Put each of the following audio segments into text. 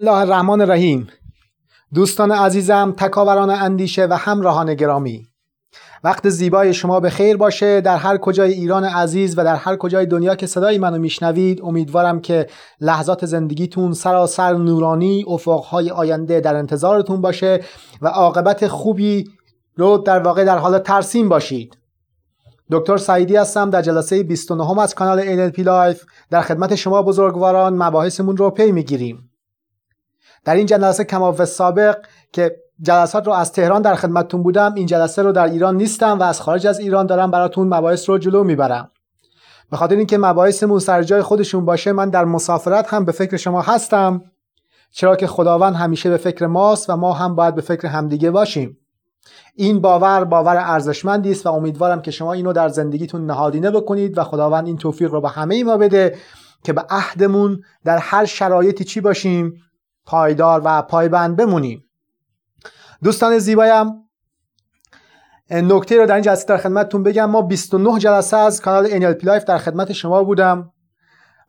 الله الرحمن الرحیم دوستان عزیزم تکاوران اندیشه و همراهان گرامی. وقت زیبای شما به خیر باشه. در هر کجای ایران عزیز و در هر کجای دنیا که صدای منو میشنوید امیدوارم که لحظات زندگیتون سراسر نورانی افقهای آینده در انتظارتون باشه و عاقبت خوبی رو در واقع در حال ترسیم باشید. دکتر سعیدی هستم در جلسه 29 از کانال NLP Life در خدمت شما بزرگواران مباحثمون رو پی می‌گیریم. در این جلسه کماف سابق که جلسات رو از تهران در خدمتتون بودم این جلسه رو در ایران نیستم و از خارج از ایران دارم براتون مباحث رو جلو می‌برم. به خاطر اینکه مباحثمون سر جای خودشون باشه من در مسافرت هم به فکر شما هستم چرا که خداوند همیشه به فکر ماست و ما هم باید به فکر همدیگه باشیم. این باور باور ارزشمندی است و امیدوارم که شما اینو در زندگیتون نهادینه بکنید و خداوند این توفیق رو به همه ما بده که به عهدمون در هر شرایطی چی باشیم پایدار و پایبند بمونیم. دوستان زیبایم نکته رو در این جلسه در خدمتتون بگم. ما 29 جلسه از کانال NLP Life در خدمت شما بودم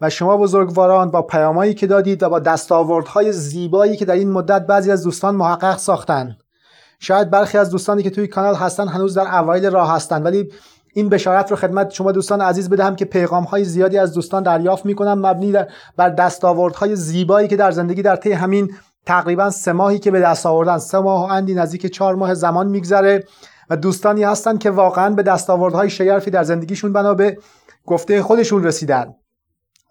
و شما بزرگواران با پیامایی که دادید و با دستاوردهای زیبایی که در این مدت بعضی از دوستان محقق ساختن. شاید برخی از دوستانی که توی کانال هستن هنوز در اوایل راه هستن ولی این بشارت رو خدمت شما دوستان عزیز بدهم که پیغام های زیادی از دوستان دریافت می‌کنم. مبنی بر دستاوردهای زیبایی که در زندگی در طی همین تقریبا سه ماهی که به دست آوردن. سه ماه و اندی نزدیک چهار ماه زمان میگذره و دوستانی هستن که واقعا به دستاوردهای شگرفی در زندگیشون بنا به گفته خودشون رسیدن.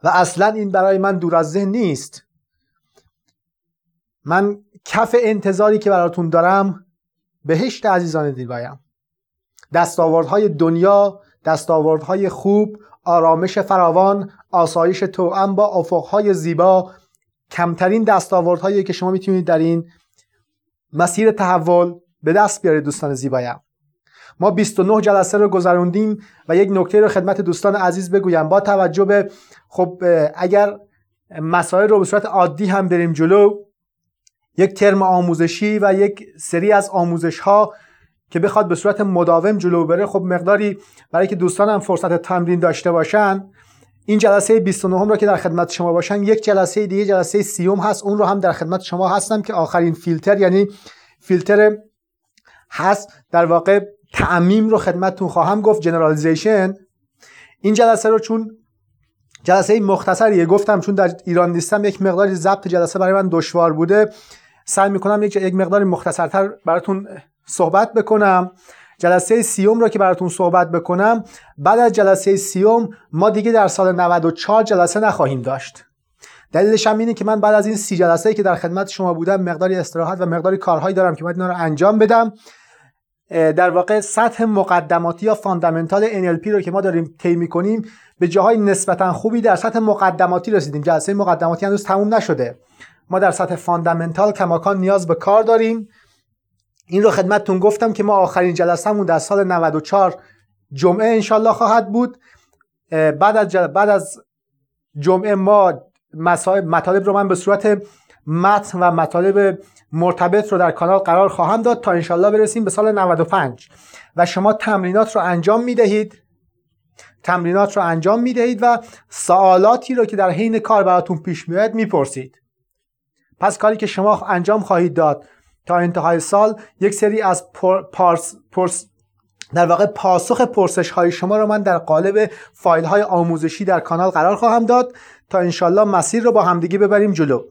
و اصلا این برای من دور از ذهن نیست. من کف انتظاری که براتون دارم بهشت عزیزان دیبایم دستاوردهای دنیا دستاوردهای خوب آرامش فراوان آسایش توأم با افقهای زیبا کمترین دستاوردهایی که شما می‌تونید در این مسیر تحول به دست بیارید دوستان زیبایم. ما 29 جلسه رو گذروندیم و یک نکته رو خدمت دوستان عزیز بگویم. با توجه به خب اگر مسائل رو به صورت عادی هم بریم جلو یک ترم آموزشی و یک سری از آموزش ها که بخواد به صورت مداوم جلو بره خب مقداری برای که دوستانم فرصت تمرین داشته باشن این جلسه 29 رو که در خدمت شما باشم یک جلسه دیگه جلسه سیوم هست اون رو هم در خدمت شما هستم که آخرین فیلتر یعنی فیلتر هست در واقع تعمیم رو خدمتتون خواهم گفت generalization این جلسه رو چون جلسه مختصریه گفتم چون در ایران نیستم یک مقداری ضبط جلسه برای من دشوار بوده. سعی می‌کنم یک یک مقداری مختصرتر براتون صحبت بکنم. جلسه سیوم رو که براتون صحبت بکنم. بعد از جلسه سیوم ما دیگه در سال 94 جلسه نخواهیم داشت. دلیلش هم اینه که من بعد از این سی جلسه که در خدمت شما بودم مقداری استراحت و مقداری کارهایی دارم که باید اینا رو انجام بدم. در واقع سطح مقدماتی یا fundamental NLP رو که ما داریم طی می‌کنیم به جاهای نسبتا خوبی در سطح مقدماتی رسیدیم. جلسه مقدماتی هنوز تموم نشده. ما در سطح فاندامنتال کماکان نیاز به کار داریم. این رو خدمتتون گفتم که ما آخرین جلسهمون در سال 94 جمعه انشالله خواهد بود. بعد از, بعد از جمعه ما مطالب رو من به صورت متن و مطالب مرتبط رو در کانال قرار خواهم داد تا انشالله برسیم به سال 95 و شما تمرینات رو انجام می‌دهید. تمرینات رو انجام می‌دهید و سوالاتی رو که در حین کار براتون پیش میاد می‌پرسید. پس کاری که شما انجام خواهید داد تا انتهای سال یک سری از پارس، پرس در واقع پاسخ پرسش های شما رو من در قالب فایل های آموزشی در کانال قرار خواهم داد تا انشالله مسیر رو با همدیگه ببریم جلو.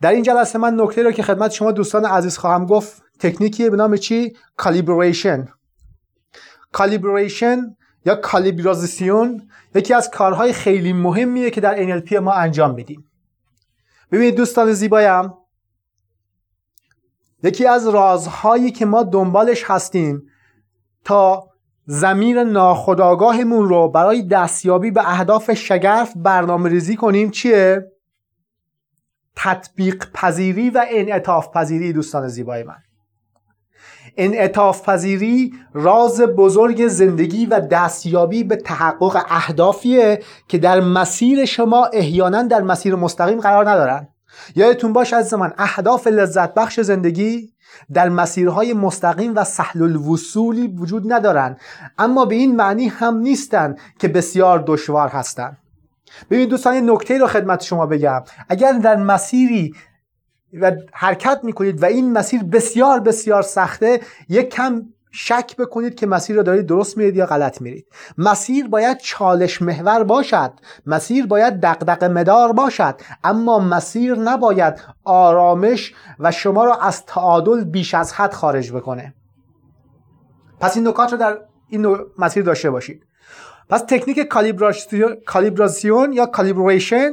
در این جلسه من نکته رو که خدمت شما دوستان عزیز خواهم گفت تکنیکی به نام چی؟ کالیبریشن کالیبریشن یا کالیبرازیسیون یکی از کارهای خیلی مهمیه که در NLP ما انجام میدیم. ببینید دوستان زیبایم یکی از رازهایی که ما دنبالش هستیم تا زمیر ناخداگاهمون رو برای دستیابی به اهداف شگرف برنامه ریزی کنیم چیه؟ تطبیق پذیری و انعطاف پذیری دوستان زیبای من انعطاف پذیری راز بزرگ زندگی و دستیابی به تحقق اهدافیه که در مسیر شما احیانا در مسیر مستقیم قرار ندارن یادتون باش از من اهداف لذت بخش زندگی در مسیرهای مستقیم و سهل الوصولی وجود ندارن. اما به این معنی هم نیستن که بسیار دشوار هستند ببینید دوستان یه نکته رو خدمت شما بگم. اگر در مسیری و حرکت می‌کنید و این مسیر بسیار بسیار سخته یک کم شک بکنید که مسیر رو دارید درست میرید یا غلط میرید. مسیر باید چالش محور باشد. مسیر باید دقدق مدار باشد. اما مسیر نباید آرامش و شما را از تعادل بیش از حد خارج بکنه. پس این نکات رو در این مسیر داشته باشید. پس تکنیک کالیبراسیون یا کالیبریشن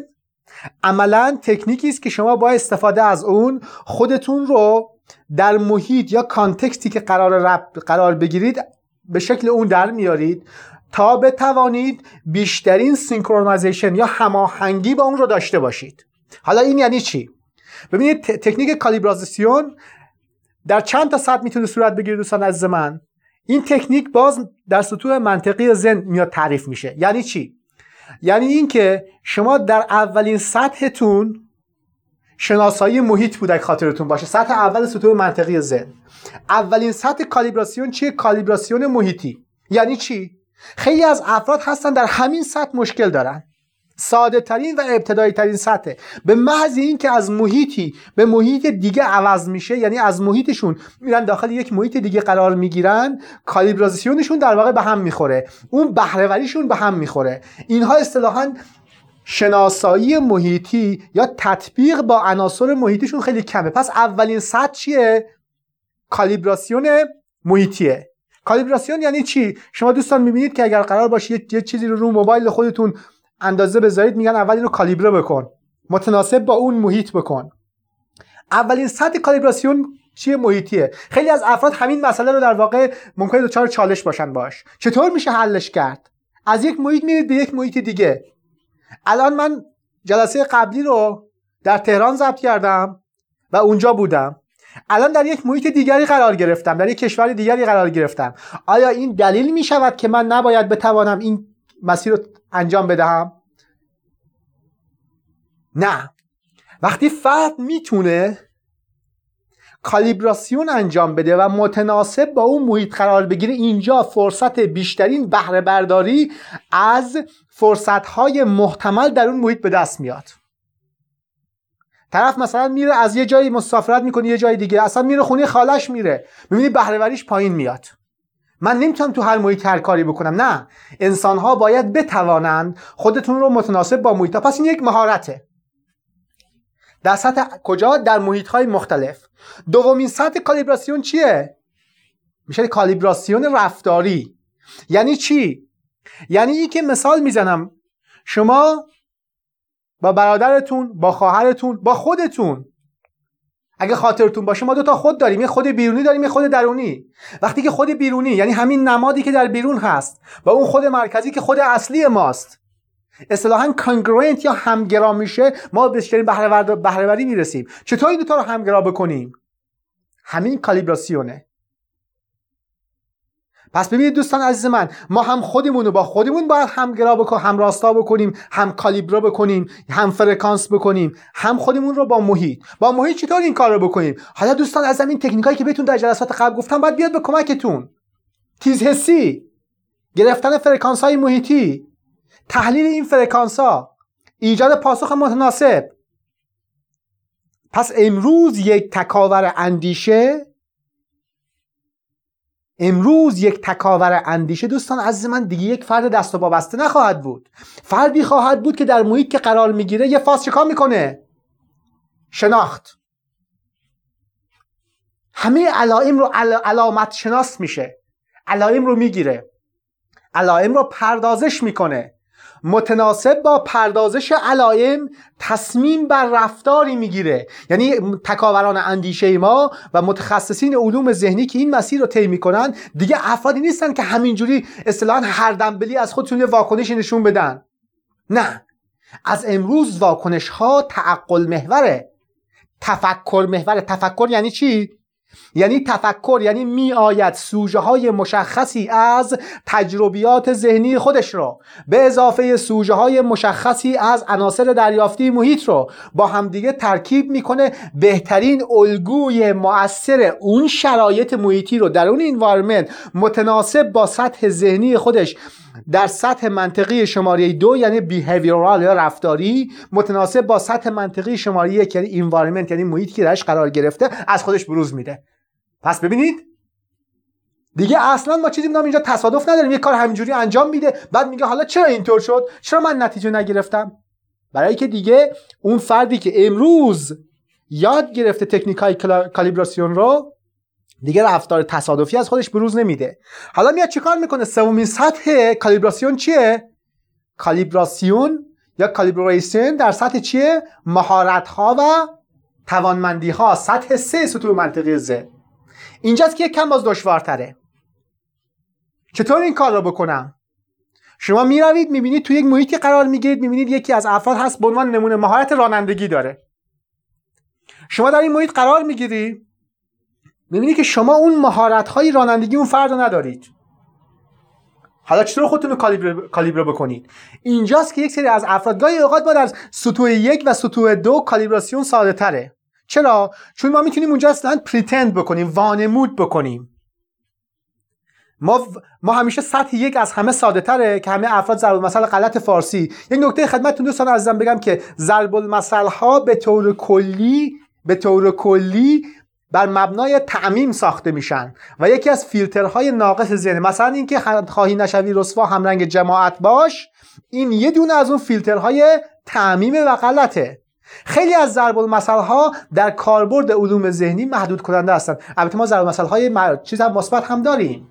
عملا تکنیکی است که شما با استفاده از اون خودتون رو در محیط یا context ی که قرار قرار بگیرید به شکل اون در میارید تا بتوانید بیشترین synchronization یا هماهنگی با اون رو داشته باشید. حالا این یعنی چی؟ ببینید تکنیک کالیبراسیون در چند تا سطح می‌تونه صورت بگیره دوستان از من. این تکنیک باز در سطوح منطقی ذهن میاد تعریف میشه. یعنی چی؟ یعنی اینکه شما در اولین سطحتون شناسایی محیط بود خاطرتون باشه. سطح اول سطوح منطقی ذهن. اولین سطح کالیبراسیون چیه؟ کالیبراسیون محیطی. یعنی چی؟ خیلی از افراد هستن در همین سطح مشکل دارن. ساده ترین و ابتدایی ترین سطح. به محض اینکه از محیطی به محیط دیگه عوض میشه یعنی از محیطشون میرن داخل یک محیط دیگه قرار می‌گیرن کالیبراسیونشون در واقع به هم می‌خوره. اون بهرهوریشون به هم می‌خوره. اینها اصطلاحا شناسایی محیطی یا تطبیق با عناصر محیطیشون خیلی کمه. پس اولین سطح چیه؟ کالیبراسیون محیطیه. کالیبراسیون یعنی چی؟ شما دوستان می‌بینید که اگر قرار باشه یه چیزی رو رو موبایل خودتون اندازه بذارید میگن اول اینو کالیبره بکن. متناسب با اون محیط بکن. اولین سطح کالیبراسیون چیه محیطیه؟ خیلی از افراد همین مسئله رو در واقع ممکنه دچار چالش باشن باش. چطور میشه حلش کرد؟ از یک محیط میرید به یک محیط دیگه. الان من جلسه قبلی رو در تهران ضبط کردم و اونجا بودم. الان در یک محیط دیگری قرار گرفتم در یک کشور دیگری قرار گرفتم. آیا این دلیل می شود که من نباید بتوانم این مسیر رو انجام بدهم؟ نه. وقتی فرد می‌تونه کالیبراسیون انجام بده و متناسب با اون محیط قرار بگیره اینجا فرصت بیشترین بهره برداری از فرصتهای محتمل در اون محیط به دست میاد. طرف مثلا میره از یه جایی مسافرت می‌کنه یه جای دیگه اصلا میره خونه خالش میره. می‌بینی بهرهوریش پایین میاد. من نمی‌تونم تو هر محیط هر کاری بکنم. نه. انسان ها باید بتوانند خودتون رو متناسب با محیط پس این یک مهارته. در سطح کجا؟ در محیط های مختلف. دومین سطح کالیبراسیون چیه؟ میشه کالیبراسیون رفتاری. یعنی چی؟ یعنی ای که مثال می‌زنم. شما با برادرتون با خواهرتون با خودتون. اگه خاطرتون باشه ما دو تا خود داریم. یه خود بیرونی داریم یه خود درونی. وقتی که خود بیرونی یعنی همین نمادی که در بیرون هست و اون خود مرکزی که خود اصلی ماست. اصطلاحا کانگروئنت یا همگرا میشه ما به بهرهوری می‌رسیم. چطور این دوتا رو همگرا بکنیم؟ همین کالیبراسیونه. پس ببینید دوستان عزیز من ما هم خودمون رو با خودمون باید همگرا بکنیم هم راستا بکنیم هم کالیبره بکنیم هم فرکانس بکنیم هم خودمون رو با محیط. با محیط چطور این کار رو بکنیم؟ حالا دوستان از این تکنیکایی که بهتون در جلسات قبل گفتم باید بیاد به کمکتون. تیز حسی. گرفتن فرکانس های محیطی. تحلیل این فرکانس ها ایجاد پاسخ متناسب. پس امروز یک تکاور اندیشه امروز یک تکاور اندیشه دوستان عزیز من دیگه یک فرد دست و بابسته نخواهد بود. فردی خواهد بود که در محیط که قرار می‌گیره یه فاز چکار می‌کنه؟ شناخت. همه علائم رو علامت شناس میشه. علائم رو می‌گیره. علائم رو پردازش می‌کنه. متناسب با پردازش علائم تصمیم بر رفتاری می‌گیره. یعنی تکاوران اندیشه ما و متخصصین علوم ذهنی که این مسیر رو طی می‌کنن دیگه افرادی نیستن که همینجوری اصطلاحا هر دنبلی از خودشون یه واکنشی نشون بدن. نه. از امروز واکنش ها تعقل محوره تفکر محوره تفکر یعنی چی؟ یعنی تفکر یعنی می آید سوژه های مشخصی از تجربیات ذهنی خودش رو به اضافه سوژه های مشخصی از عناصر دریافتی محیط رو با همدیگه ترکیب می‌کنه. بهترین الگوی مؤثر اون شرایط محیطی رو در اون انوایرمنت متناسب با سطح ذهنی خودش در سطح منطقی شماره دو یعنی بیهیویرال یا رفتاری متناسب با سطح منطقی شماره یک یعنی انوایرمنت یعنی محیطی که درش قرار گرفته از خودش بروز میده. پس ببینید. دیگه اصلا ما چیزی نام اینجا تصادف نداریم. یه کار همینجوری انجام میده. بعد میگه حالا چرا اینطور شد؟ چرا من نتیجه نگرفتم؟ برای که دیگه اون فردی که امروز یاد گرفته تکنیک های کالیبراسیون رو دیگه رفتار تصادفی از خودش بروز نمیده. حالا میاد چیکار می‌کنه؟ سومین سطح کالیبراسیون چیه؟ کالیبراسیون یا کالیبریشن در سطح چیه؟ مهارت ها و توانمندی ها سطح سه سطوح منطقی ز اینجاست که کم باز دشوارتره. چطور این کار رو بکنم؟ شما می‌روید می‌بینید تو یک محیطی قرار می‌گیرید می‌بینید یکی از افراد هست به عنوان نمونه مهارت رانندگی داره. شما در این محیط قرار می‌گیری می‌بینید که شما اون مهارت های رانندگی اون فرد رو ندارید. حالا چطور خودتون رو کالیبر, کالیبر بکنید؟ اینجاست که یک سری از افراد گاهی اوقات با در سطوح یک و سطوح دو کالیبراسیون ساده تره. چرا؟ چون ما می‌تونیم اونجا اصلا پریتند بکنیم وانمود بکنیم. ما ما همیشه سطح یک از همه ساده تره که همه افراد ضرب المثل غلط فارسی. یک نکته خدمتتون دوستان عزیزم بگم که ضرب المثل ها به طور کلی به طور کلی بر مبنای تعمیم ساخته میشن و یکی از فیلترهای ناقص ذهن مثلا اینکه خواهی نشوی رسوا همرنگ جماعت باش این یه دونه از اون فیلترهای تعمیم و غلطه خیلی از ضرب المثل ها در کاربرد علوم ذهنی محدود کننده هستند البته ما ضرب المثل های چیز هم مثبت هم داریم.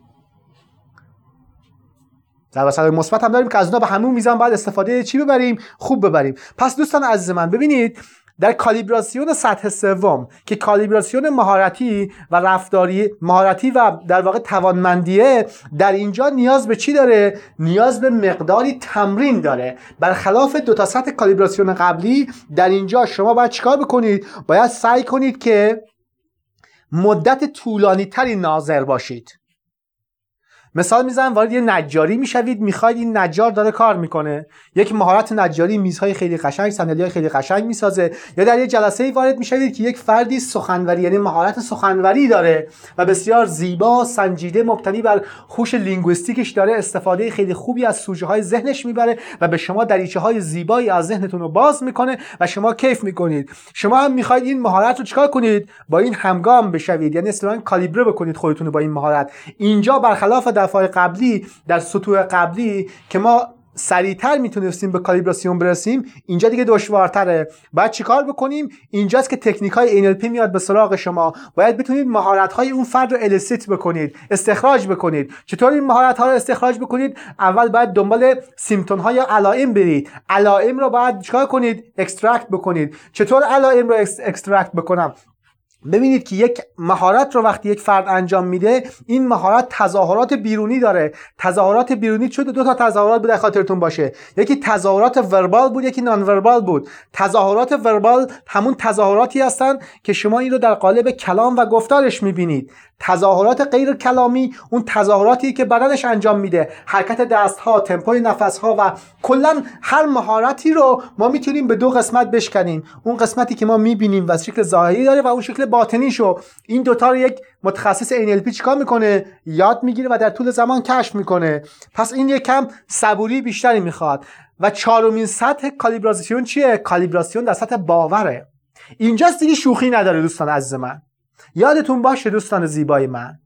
ضرب المثل مثبت هم داریم که از اونها به همون میزان باید استفاده چی ببریم؟ خوب ببریم. پس دوستان عزیز من ببینید در کالیبراسیون سطح سوم که کالیبراسیون مهارتی و رفتاری مهارتی و در واقع توانمندیه در اینجا نیاز به چی داره؟ نیاز به مقداری تمرین داره. برخلاف دو تا سطح کالیبراسیون قبلی در اینجا شما باید چیکار بکنید؟ باید سعی کنید که مدت طولانی تری ناظر باشید. مثال می‌زنم وارد یه نجاری می‌شوید می‌خواید این نجار داره کار می‌کنه. یک مهارت نجاری میزهای خیلی قشنگ صندلی خیلی قشنگ می‌سازه. یا در یه جلسه وارد می‌شوید که یک فردی سخنوری یعنی مهارت سخنوری داره و بسیار زیبا سنجیده مبتنی بر هوش linguistic ش داره استفاده خیلی خوبی از سوژه های ذهنش می‌بره و به شما دریچه های زیبایی از ذهنتون رو باز می‌کنه و شما کیف می‌کنید. شما هم می‌خواید این مهارت رو چیکار کنید؟ با این همگام بشوید یعنی اصطلاحا کالیبره بکنید خودتون با این مهارت. اینجا برخلاف دفعه قبلی در سطوح قبلی که ما سریعتر می‌تونستیم به کالیبراسیون برسیم اینجا دیگه دشوارتره. باید چیکار بکنیم؟ اینجاست که تکنیک های NLP میاد به سراغ شما. باید بتونید مهارت های اون فرد رو elicit بکنید استخراج بکنید. چطور این مهارت ها رو استخراج بکنید؟ اول باید دنبال symptom های علائم برید. علائم رو باید چیکار کنید؟ extract بکنید. چطور علائم رو extract بکنم؟ ببینید که یک مهارت رو وقتی یک فرد انجام میده این مهارت تظاهرات بیرونی داره. تظاهرات بیرونی شده دو تا تظاهرات بود خاطرتون باشه. یکی تظاهرات وربال بود یکی نان وربال بود. تظاهرات وربال همون تظاهراتی هستن که شما این رو در قالب کلام و گفتارش می‌بینید. تظاهرات غیر کلامی اون تظاهراتی که بدنش انجام میده. حرکت دست ها تمپوی نفس ها و کلا هر مهارتی رو ما می‌تونیم به دو قسمت بشکنیم. اون قسمتی که ما می‌بینیم و شکل ظاهری داره و اون شکل باطنیشو. این دوتا رو یک متخصص NLP چیکار می‌کنه؟ یاد می‌گیره و در طول زمان کشف می‌کنه. پس این یکم صبوری بیشتری می‌خواد. و چهارمین سطح کالیبراسیون چیه؟ کالیبراسیون در سطح باوره. اینجاست دیگه شوخی نداره دوستان عزیز من. یادتون باشه دوستان زیبای من.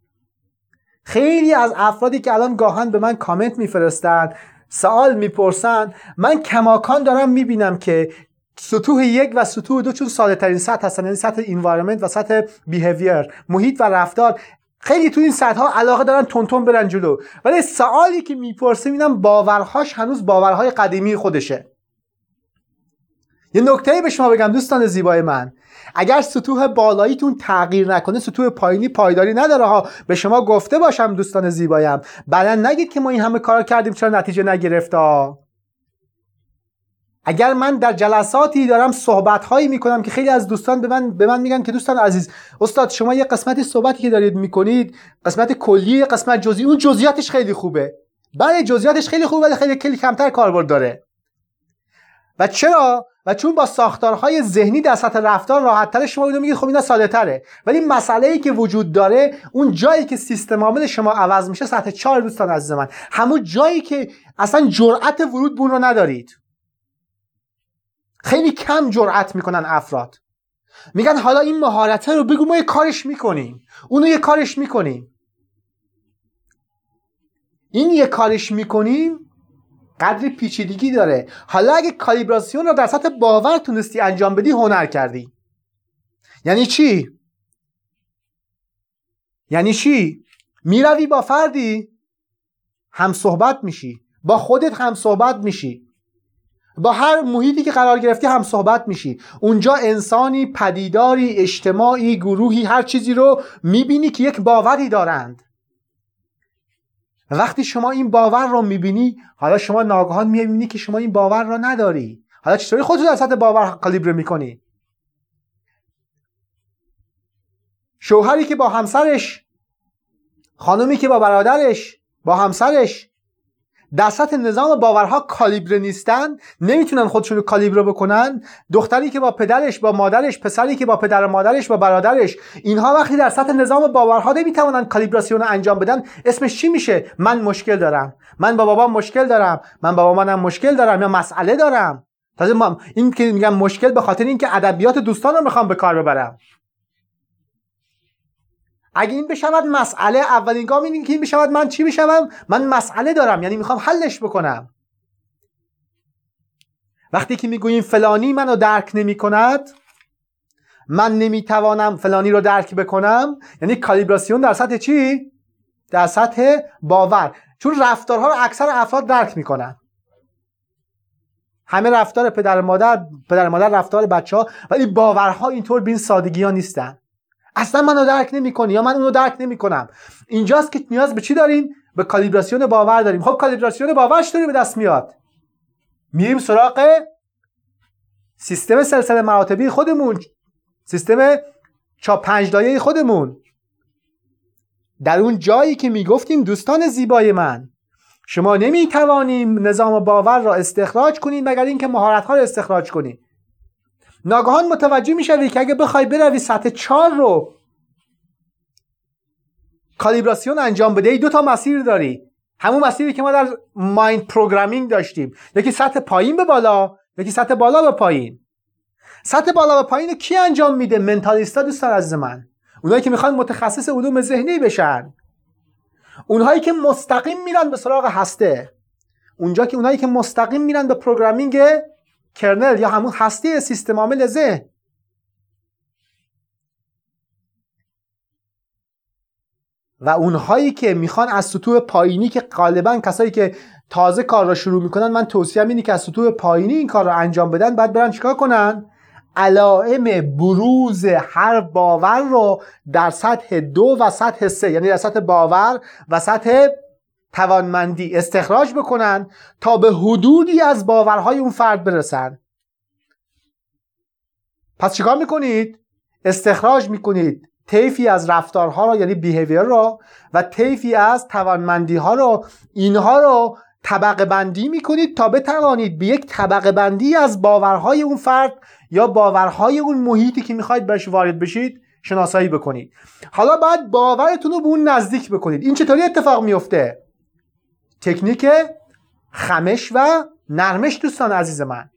خیلی از افرادی که الان گاهن به من کامنت میفرستند سوال می‌پرسن من کماکان دارم می‌بینم که سطوح یک و سطوح دو چون ساده ترین سطح هستن یعنی سطح انوایرمنت و سطح بیهیویر محیط و رفتار. خیلی تو این سطح ها علاقه دارن تون برن جلو. ولی سوالی که می‌پرسه می‌بینم باورهاش هنوز باورهای قدیمی خودشه. یه نکته به شما بگم دوستان زیبای من. اگر سطوح بالاییتون تغییر نکنه سطوح پایینی پایداری نداره ها. به شما گفته باشم دوستان زیبایم. بعدا نگید که ما این همه کار کردیم چرا نتیجه نگرفت اگر من در جلساتی دارم صحبت هایی می‌کنم که خیلی از دوستان به من به من میگن که دوستان عزیز استاد شما یه قسمتی صحبتی که دارید می‌کنید قسمت کلی قسمت جزئی اون جزئیاتش خیلی خوبه. بله جزئیاتش خیلی خوبه ولی خیلی کلی کمتر کاربرد داره. و چرا؟ و چون با ساختارهای ذهنی در سطح رفتار راحت تره شما اینو میگید خب اینا ساده تره ولی مسئله ای که وجود داره اون جایی که سیستم عامل شما عوض میشه سطح چهار دوستان عزیز من. همون جایی که اصلا جرأت ورود بون رو ندارید. خیلی کم جرأت می‌کنن افراد. میگن حالا این مهارت رو بگو ما یه کارش می‌کنیم. اونو یه کارش می‌کنیم. این یه کارش می‌کنیم قدر پیچیدگی داره. حالا اگه کالیبراسیون رو در سطح باور تونستی انجام بدی هنر کردی. یعنی چی؟ یعنی چی؟ می‌روی با فردی هم صحبت میشی. با خودت هم صحبت میشی. با هر محیطی که قرار گرفتی هم صحبت میشی. اونجا انسانی پدیداری اجتماعی گروهی هر چیزی رو می‌بینی که یک باوری دارند. وقتی شما این باور رو می‌بینی حالا شما ناگهان می‌بینی که شما این باور رو نداری. حالا چطوری خودتو در سطح باور کالیبره می‌کنی؟ شوهری که با همسرش خانمی که با برادرش با همسرش در سطح نظام باورها کالیبره نیستن نمی‌تونن خودشون رو کالیبره بکنن. دختری که با پدرش با مادرش پسری که با پدر و مادرش با برادرش اینها وقتی در سطح نظام باورها نمی‌توانن کالیبراسیون رو انجام بدن اسمش چی میشه؟ من مشکل دارم. من با بابام مشکل دارم. من با مامانم مشکل دارم یا مسئله دارم؟ تازه این که میگم مشکل به خاطر اینکه ادبیات دوستان رو می‌خوام به کار ببرم. اگه این بشود مسئله اولین گام اینه که این بشود من چی بشوم؟ من مسئله دارم یعنی می‌خوام حلش بکنم. وقتی که می‌گوییم فلانی منو درک نمی کند من نمی‌توانم فلانی رو درک بکنم یعنی کالیبراسیون در سطح چی؟ در سطح باور. چون رفتارها رو اکثر افراد درک می‌کنن. همه رفتار پدر مادر پدر مادر رفتار بچه ها ولی باورها اینطور به این سادگی ها نیستن. اصلا منو درک نمی‌کنی یا من اونو درک نمی‌کنم. اینجاست که نیاز به چی داریم؟ به کالیبراسیون باور داریم. خب کالیبراسیون باور چطوری به دست میاد. میریم سراغ سیستم سلسله مراتبی خودمون. سیستم چا پنج لایه خودمون. در اون جایی که می‌گفتیم دوستان زیبای من شما نمی‌توانیم نظام باور را استخراج کنید مگر اینکه مهارت ها را استخراج کنید. ناگهان متوجه می‌شوی که اگه بخوای بروی سطح چهار رو کالیبراسیون انجام بده ای دو تا مسیر داری. همون مسیری که ما در مایند پروگرامینگ داشتیم. یکی سطح پایین به بالا یکی سطح بالا به پایین. سطح بالا به پایین کی انجام میده؟ منتالیستا دوستان عزیز من. اونایی که می‌خوان متخصص علوم ذهنی بشن. اونهایی که مستقیم میرن به سراغ هسته. اونجا که اونایی که مستقیم میرن به programming kernel یا همون هستی سیستم عامل ذهن. و اونهایی که می‌خوان از سطوح پایینی که غالبا کسایی که تازه کار را شروع می‌کنن من توصیه اینه که از سطوح پایینی این کار را انجام بدن بعد برن چیکار کنن؟ علائم بروز هر باور رو در سطح دو و سطح سه یعنی در سطح باور و سطح توانمندی استخراج بکنن تا به حدودی از باورهای اون فرد برسن. پس چیکار می‌کنید؟ استخراج می‌کنید طیفی از رفتارها رو یعنی بیهیویر رو و طیفی از توانمندی ها رو. اینها رو طبقه بندی می‌کنید تا بتوانید به یک طبقه بندی از باورهای اون فرد یا باورهای اون محیطی که می‌خواید بهش وارد بشید شناسایی بکنید. حالا بعد باورتون رو به اون نزدیک بکنید. این چطوری اتفاق میفته تکنیک خمش و نرمش دوستان عزیز من.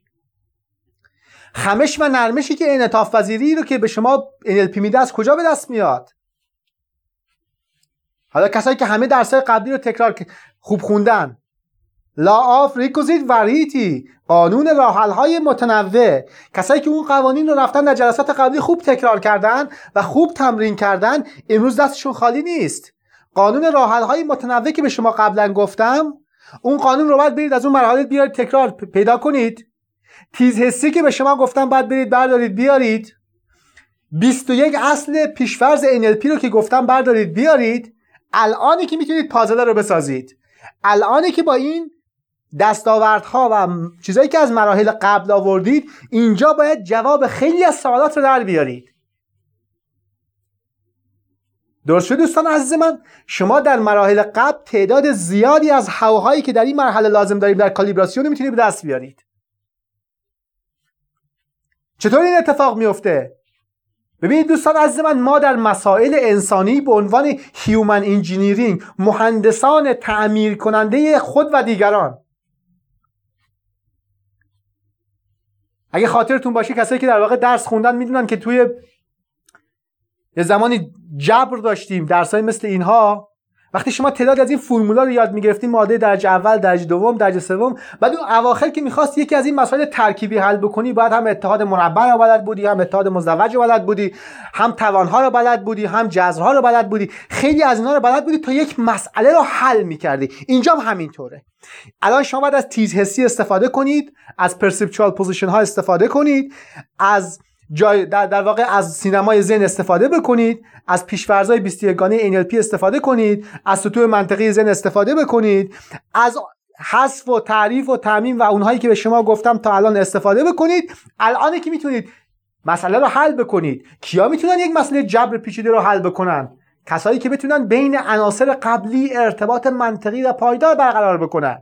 خمش و نرمشی که انعطاف پذیری رو که به شما NLP میده از کجا به دست میاد؟ حالا کسایی که همه درسای قبلی رو تکرار خوب خوندن. law of requisite variety قانون راه حل های متنوع. کسایی که اون قوانین رو رفتن در جلسات قبلی خوب تکرار کردن و خوب تمرین کردن امروز دستشون خالی نیست. قانون راحل های متنوع که به شما قبلا گفتم اون قانون رو باید برید از اون مرحله بیارید تکرار پیدا کنید. تیز حسی که به شما گفتم باید برید بردارید بیارید. 21 اصل پیشفرز NLP رو که گفتم بردارید بیارید. الانی که می‌تونید پازل رو بسازید. الانی که با این دستاوردها و چیزایی که از مراحل قبل آوردید اینجا باید جواب خیلی از سوالات رو در بیارید. درست شد دوستان عزیز من شما در مراحل قبل تعداد زیادی از هواهایی که در این مرحله لازم داریم در کالیبراسیون می‌تونید به دست بیارید. چطور این اتفاق میفته ببینید دوستان عزیز من ما در مسائل انسانی به عنوان human engineering مهندسان تعمیر کننده خود و دیگران. اگه خاطرتون باشه کسایی که در واقع درس خوندن می‌دونن که توی یه زمانی جبر داشتیم درسای مثل اینها. وقتی شما تعداد از این فرمولا رو یاد می‌گرفتیم ماده درجه اول درجه دوم درجه سوم بعد اون اواخر که می‌خواست یکی از این مسائل ترکیبی حل بکنی باید هم اتحاد مربع رو بلد بودی هم اتحاد مزدوج رو بلد بودی هم توانها رو بلد بودی هم جذرها رو بلد بودی. خیلی از اینا رو بلد بودی تا یک مسئله رو حل می‌کردی. اینجا هم همینطوره. الان شما باید از تیز حسی استفاده کنید از perceptual position ها استفاده کنید از جای در, در واقع از سینمای ذهن استفاده بکنید از پیشفرزای 21 گانه NLP استفاده کنید از سطوح منطقی ذهن استفاده بکنید از حذف و تعریف و تعمیم و اونهایی که به شما گفتم تا الان استفاده بکنید. الان که می‌تونید مسئله رو حل بکنید. کیا می‌تونن یک مسئله جبر پیچیده رو حل بکنن؟ کسایی که بتونن بین عناصر قبلی ارتباط منطقی و پایدار برقرار بکنن.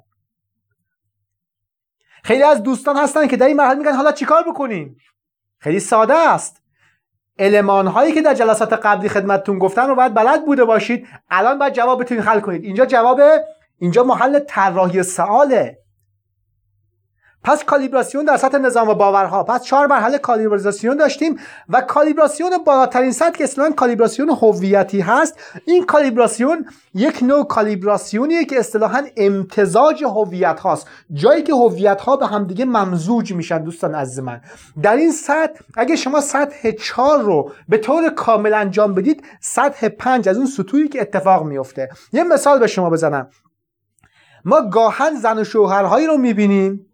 خیلی از دوستان هستن که در این مرحله میگن حالا چیکار بکنیم؟ خیلی ساده است. علمان هایی که در جلسات قبلی خدمتتون گفتن رو باید بلد بوده باشید. الان باید جواب بتونید حل کنید. اینجا جواب اینجا محل طراحی سواله. پس کالیبراسیون در سطح نظام و باورها. پس چهار مرحله کالیبراسیون داشتیم و کالیبراسیون بالاترین سطح که اصطلاحا کالیبراسیون هویتی هست این کالیبراسیون یک نوع کالیبراسیونیه که اصطلاحا امتزاج هویت هاست. جایی که هویت ها به همدیگه ممزوج میشن دوستان عزیز من. در این سطح اگه شما سطح چهار رو به طور کامل انجام بدید سطح پنج از اون سطوحی که اتفاق میفته یه مثال به شما بزنم. ما گاهن زن و شوهرهایی رو می‌بینیم.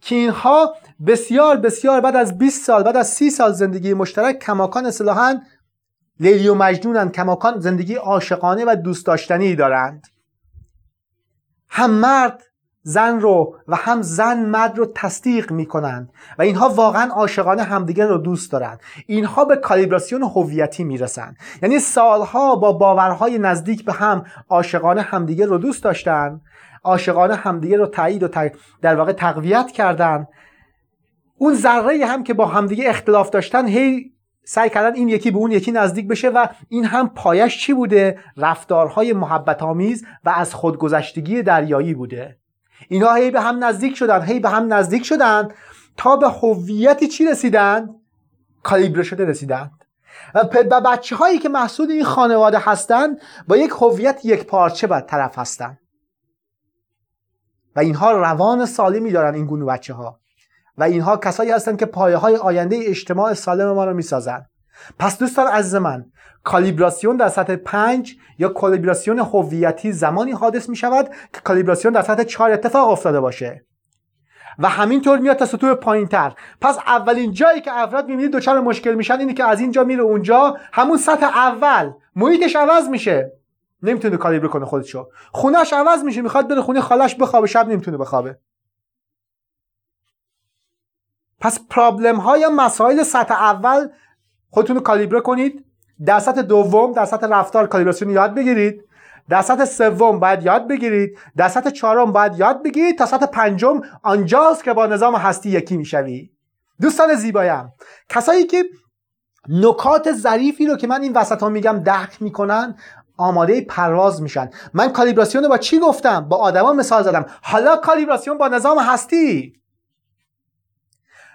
که اینها بسیار بسیار بعد از 20 سال بعد از 30 سال زندگی مشترک کماکان اصطلاحا لیلی و مجنونن. کماکان زندگی عاشقانه و دوست داشتنی دارند. هم مرد زن رو و هم زن مرد رو تصدیق می کنند و اینها واقعا عاشقانه همدیگر رو دوست دارند. اینها به کالیبراسیون هویتی می‌رسند. یعنی سالها با باورهای نزدیک به هم عاشقانه همدیگر رو دوست داشتند عاشقانه همدیگه رو تایید و در واقع تقویت کردن. اون ذره هم که با همدیگه اختلاف داشتن هی سعی کردن این یکی به اون یکی نزدیک بشه و این هم پایش چی بوده؟ رفتارهای محبت آمیز و از خودگذشتگی دریایی بوده. اینا هی به هم نزدیک شدن هی به هم نزدیک شدن تا به هویتی چی رسیدن کالیبره شده رسیدن و بچه هایی که محصول این خانواده هستند با یک هویت یک پارچه بر طرف هستند و اینها روان سالمی دارن این گونه بچه ها و اینها کسایی هستند که پایه های آینده اجتماع سالم ما رو می‌سازن. پس دوستان عزیز من کالیبراسیون در سطح پنج یا کالیبراسیون هویتی زمانی حادث می شود که کالیبراسیون در سطح چهار اتفاق افتاده باشه. و همینطور میاد تا سطوح پایین تر پس اولین جایی که افراد می‌بینید دچار مشکل میشن اینه که از اینجا میره اونجا. همون سطح اول. محیطش عوض میشه. نمی‌تونه کالیبر کنه خودشو خونش عوض میشه می‌خواد بره خونه خالش بخوابه شب نمی‌تونه بخوابه. پس پرابلم های یا مسائل سطح اول خودتون رو کالیبره کنید. در سطح دوم در سطح رفتار کالیبراسیون یاد بگیرید. در سطح سوم باید یاد بگیرید. در سطح چهارم باید یاد بگیرید. تا سطح پنجم آنجاست که با نظام هستی یکی می‌شوی. دوستان زیبایم کسایی که نکات ظریفی رو که من این وسط ها میگم درک می‌کنن آماده پرواز میشن. من کالیبراسیون رو با چی گفتم؟ با آدما مثال زدم. حالا کالیبراسیون با نظام هستی.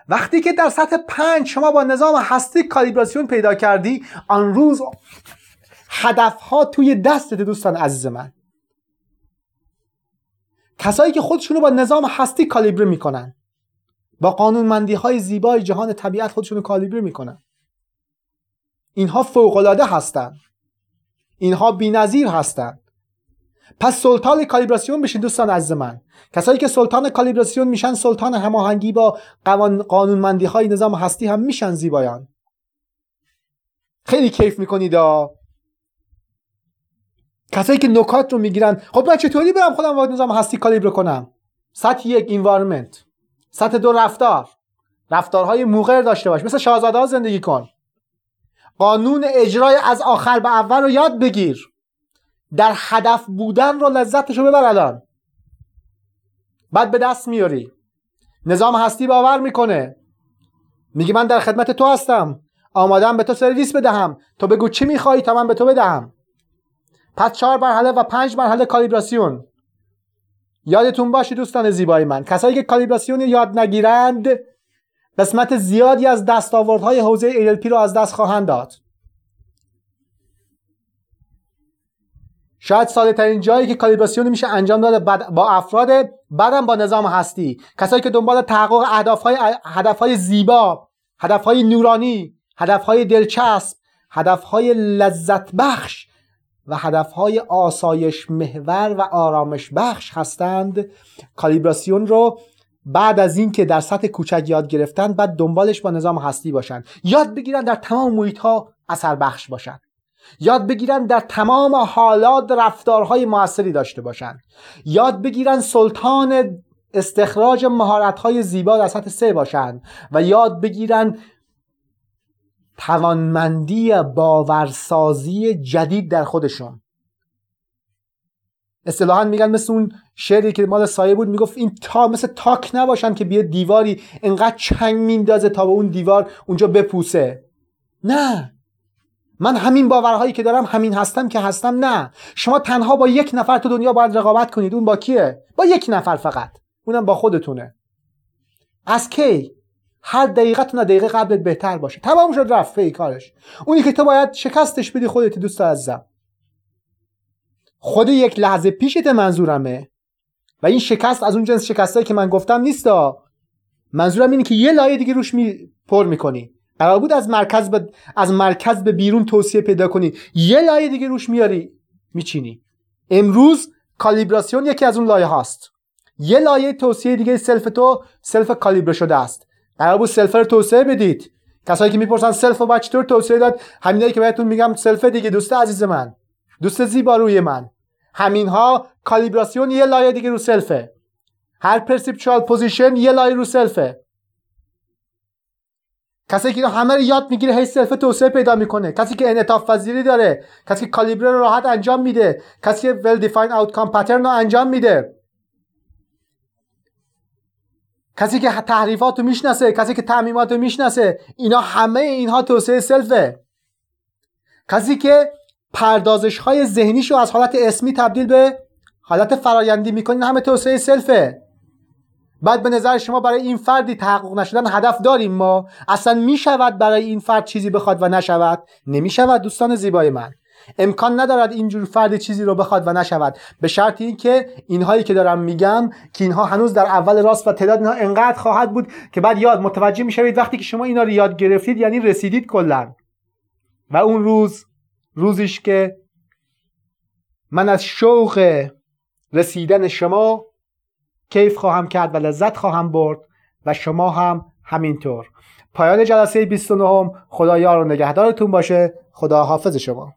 وقتی که در سطح پنج شما با نظام هستی کالیبراسیون پیدا کردی آن روز هدف ها توی دستت دوستان عزیز من. کسایی که خودشونو با نظام هستی کالیبر می‌کنن. با قانونمندی های زیبای جهان طبیعت خودشونو کالیبر می‌کنن. اینها فوقالعاده هستند اینها بی‌نظیر هستند. پس سلطان کالیبراسیون بشین دوستان عزیز من. کسایی که سلطان کالیبراسیون میشن سلطان هماهنگی با قانونمندی های نظام هستی هم میشن زیبایان. خیلی کیف می‌کنید کسایی که نکات رو می‌گیرن. خب من چطوری برم خودم با نظام هستی کالیبر کنم؟ سطح یک انوایرمنت سطح دو رفتار. رفتارهای موقر داشته باش. مثل شاهزاده زندگی کن. قانون اجرای از آخر به اول رو یاد بگیر. در هدف بودن رو لذتش رو ببر الان. بعد به دست میاری. نظام هستی باور می‌کنه. میگه من در خدمت تو هستم. آمادم به تو سرویس بدهم. تو بگو چی میخوایی تا من به تو بدهم. پس چهار مرحله و پنج مرحله کالیبراسیون. یادتون باشه دوستان زیبای من. کسایی که کالیبراسیون یاد نگیرند قسمت زیادی از دستاوردهای حوزه ALP رو از دست خواهند داد. شاید ساده ترین جایی که کالیبراسیون میشه انجام داده با افراد بعدم با نظام هستی. کسایی که دنبال تحقق اهدافهای هدفهای زیبا هدفهای نورانی هدفهای دلچسب هدفهای لذت بخش و هدفهای آسایش محور و آرامش بخش هستند کالیبراسیون رو بعد از اینکه در سطح کوچک یاد گرفتن بعد دنبالش با نظام هستی باشن. یاد بگیرن در تمام محیط ها اثر بخش باشن. یاد بگیرن در تمام حالات رفتارهای موثری داشته باشن. یاد بگیرن سلطان استخراج مهارت‌های زیبا در سطح سه باشن و یاد بگیرن توانمندی باورسازی جدید در خودشون. اصطلاحا میگن مثل اون شعری که مال سایه بود می‌گفت این تا مثل تاک نباشن که بیه دیواری انقدر چنگ میندازه تا به اون دیوار اونجا بپوسه. نه. من همین باورهایی که دارم همین هستم که هستم نه. شما تنها با یک نفر تو دنیا باید رقابت کنید. اون با کیه؟ با یک نفر فقط. اونم با خودتونه. از کی؟ هر دقیقتون دقیقه قبلت بهتر باشه. تمام شد رفت. کارش. اونی که تو باید شکستش بدی خودت دوست عزیزم. خود یک لحظه پیشت منظورمه. و این شکست از اون جنس شکستایی که من گفتم نیستا. منظورم اینه که یه لایه دیگه روش می پر می‌کنی. قرار بود از مرکز به از مرکز به بیرون توصیه پیدا کنی. یه لایه دیگه روش میاری میچینی. امروز کالیبراسیون یکی از اون لایه هاست. یه لایه توسعه دیگه self تو self کالیبر شده است. قرار بود self رو توسعه بدید. کسایی که می‌پرسن self و چطور توسعه داد همینایی که بهتون میگم self دیگه دوست عزیز من. دوست زیبا روی من. همینها کالیبراسیون یه لایه دیگه رو self ه. هر perceptual position یه لایه رو self ه. کسی که همه رو یاد می‌گیره هی self توسعه پیدا می‌کنه. کسی که انعطاف پذیری داره کسی که کالیبر رو راحت انجام میده کسی که well-defined outcome pattern رو انجام میده. کسی که تحریفات رو می‌شناسه کسی که تعمیمات رو می‌شناسه اینا همه اینها توسعه سلفه. کسی که پردازش های ذهنیشو از حالت اسمی تبدیل به حالت فرایندی می‌کنین همه توسعه سلفه. بعد به نظر شما برای این فردی تحقق نشدن هدف داریم ما؟ اصلا می‌شود برای این فرد چیزی بخواد و نشود؟ نمی‌شود دوستان زیبای من. امکان ندارد اینجور فرد چیزی رو بخواد و نشود. به شرط اینکه اینهایی که دارم میگم که اینها هنوز در اول راست و تعداد اینها انقدر خواهد بود که بعد یاد متوجه می‌شوید وقتی که شما اینا رو یاد گرفتید یعنی رسیدید کلا. و اون روز روزیش که من از شوق رسیدن شما کیف خواهم کرد و لذت خواهم برد و شما هم همینطور. پایان جلسه 29 خدا یار و نگهدارتون باشه. خدا حافظ شما.